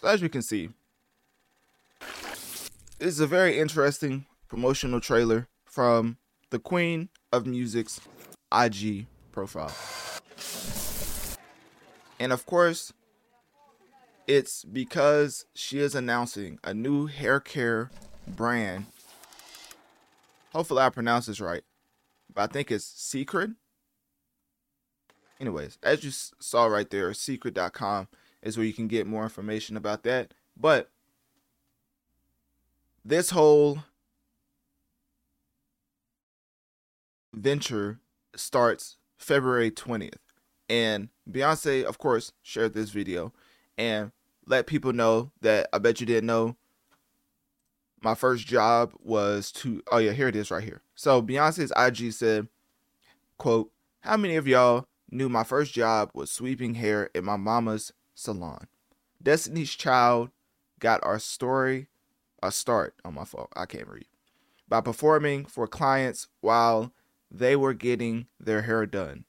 So as you can see, this is a very interesting promotional trailer from the Queen of Music's IG profile. And of course, it's because she is announcing a new hair care brand. Hopefully, I pronounce this right, but I think it's Cécred. Anyways, as you saw right there, cecred.com is where you can get more information about that. But this whole venture starts February 20th. And Beyonce, of course, shared this video and let people know that I bet you didn't know my first job was to oh yeah, here it is right here. So Beyonce's IG said, quote, How many of y'all knew my first job was sweeping hair in my mama's salon? Destiny's Child got our story a start on my phone. I can't read. By performing for clients while they were getting their hair done.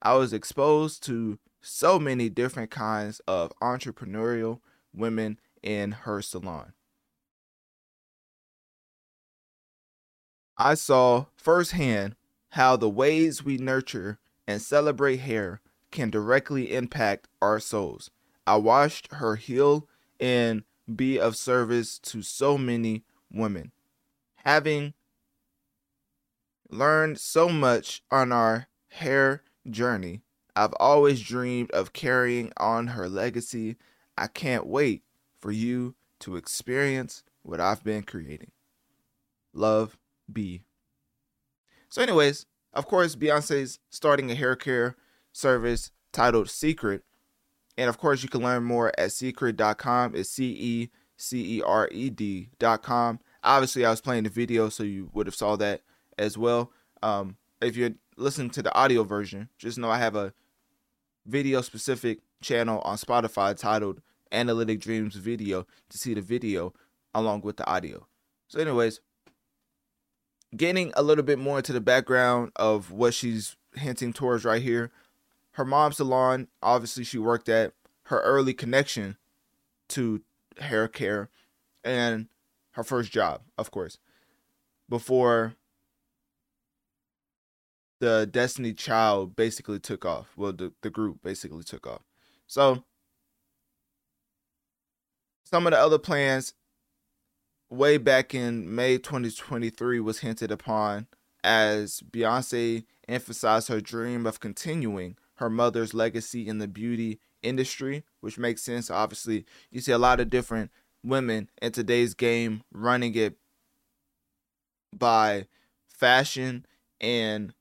I was exposed to so many different kinds of entrepreneurial women in her salon. I saw firsthand how the ways we nurture and celebrate hair can directly impact our souls. I watched her heal and be of service to so many women. Having learned so much on our hair journey, I've always dreamed of carrying on her legacy. I can't wait for you to experience what I've been creating. Love, B. So, anyways, of course, Beyonce's starting a hair care service titled Cécred. And of course, you can learn more at cecred.com. It's C E C E R E D.com. Obviously, I was playing the video, so you would have saw that as well. Um, if you're listening to the audio version, just know I have a video specific channel on Spotify titled Analytic Dreamz Video to see the video along with the audio. So, anyways, getting a little bit more into the background of what she's hinting towards right here. Her mom's salon, obviously, she worked at her early connection to hair care and her first job, of course, before the Destiny Child basically took off. Well, the, the group basically took off. So, some of the other plans way back in May 2023 was hinted upon as Beyonce emphasized her dream of continuing her mother's legacy in the beauty industry, which makes sense. Obviously, you see a lot of different women in today's game running it by fashion and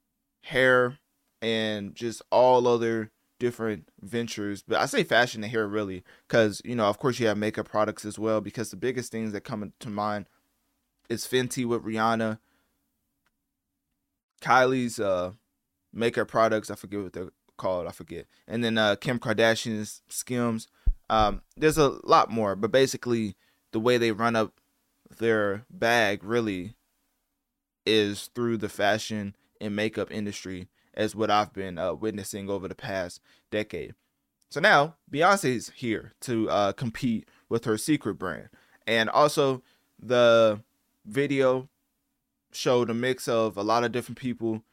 hair and just all other different ventures. But I say fashion and hair really because, you know, of course you have makeup products as well because the biggest things that come to mind is Fenty with Rihanna, Kylie's uh makeup products. I forget what they're called. I forget. And then uh, Kim Kardashian's Skims. Um, there's a lot more, but basically the way they run up their bag really is through the fashion and makeup industry, as what I've been uh, witnessing over the past decade. So now Beyonce's here to uh, compete with her Cécred brand, and also the video showed a mix of a lot of different people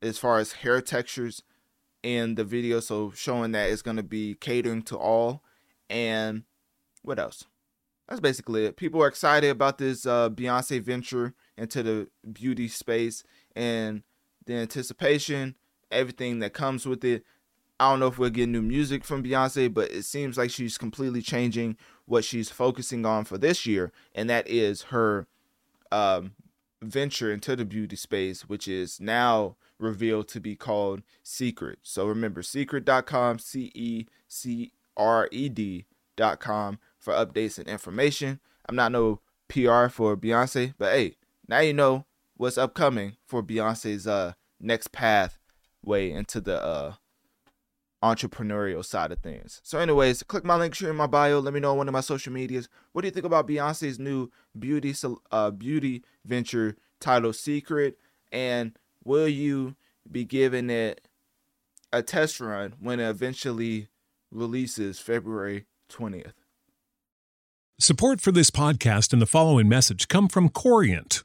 as far as hair textures in the video, so showing that it's going to be catering to all. And what else? That's basically it. People are excited about this uh, Beyonce venture into the beauty space and the anticipation, everything that comes with it. I don't know if we'll get new music from Beyonce, but it seems like she's completely changing what she's focusing on for this year, and that is her um, venture into the beauty space, which is now revealed to be called Cécred. So remember, cecred.com, C E C R E D.com for updates and information. I'm not no PR for Beyonce, but hey, now you know what's upcoming for Beyonce's uh next pathway into the uh entrepreneurial side of things. So, anyways, click my link here in my bio. Let me know on one of my social medias. What do you think about Beyonce's new beauty uh beauty venture titled Cécred? And will you be giving it a test run when it eventually releases February 20th? Support for this podcast and the following message come from Corient.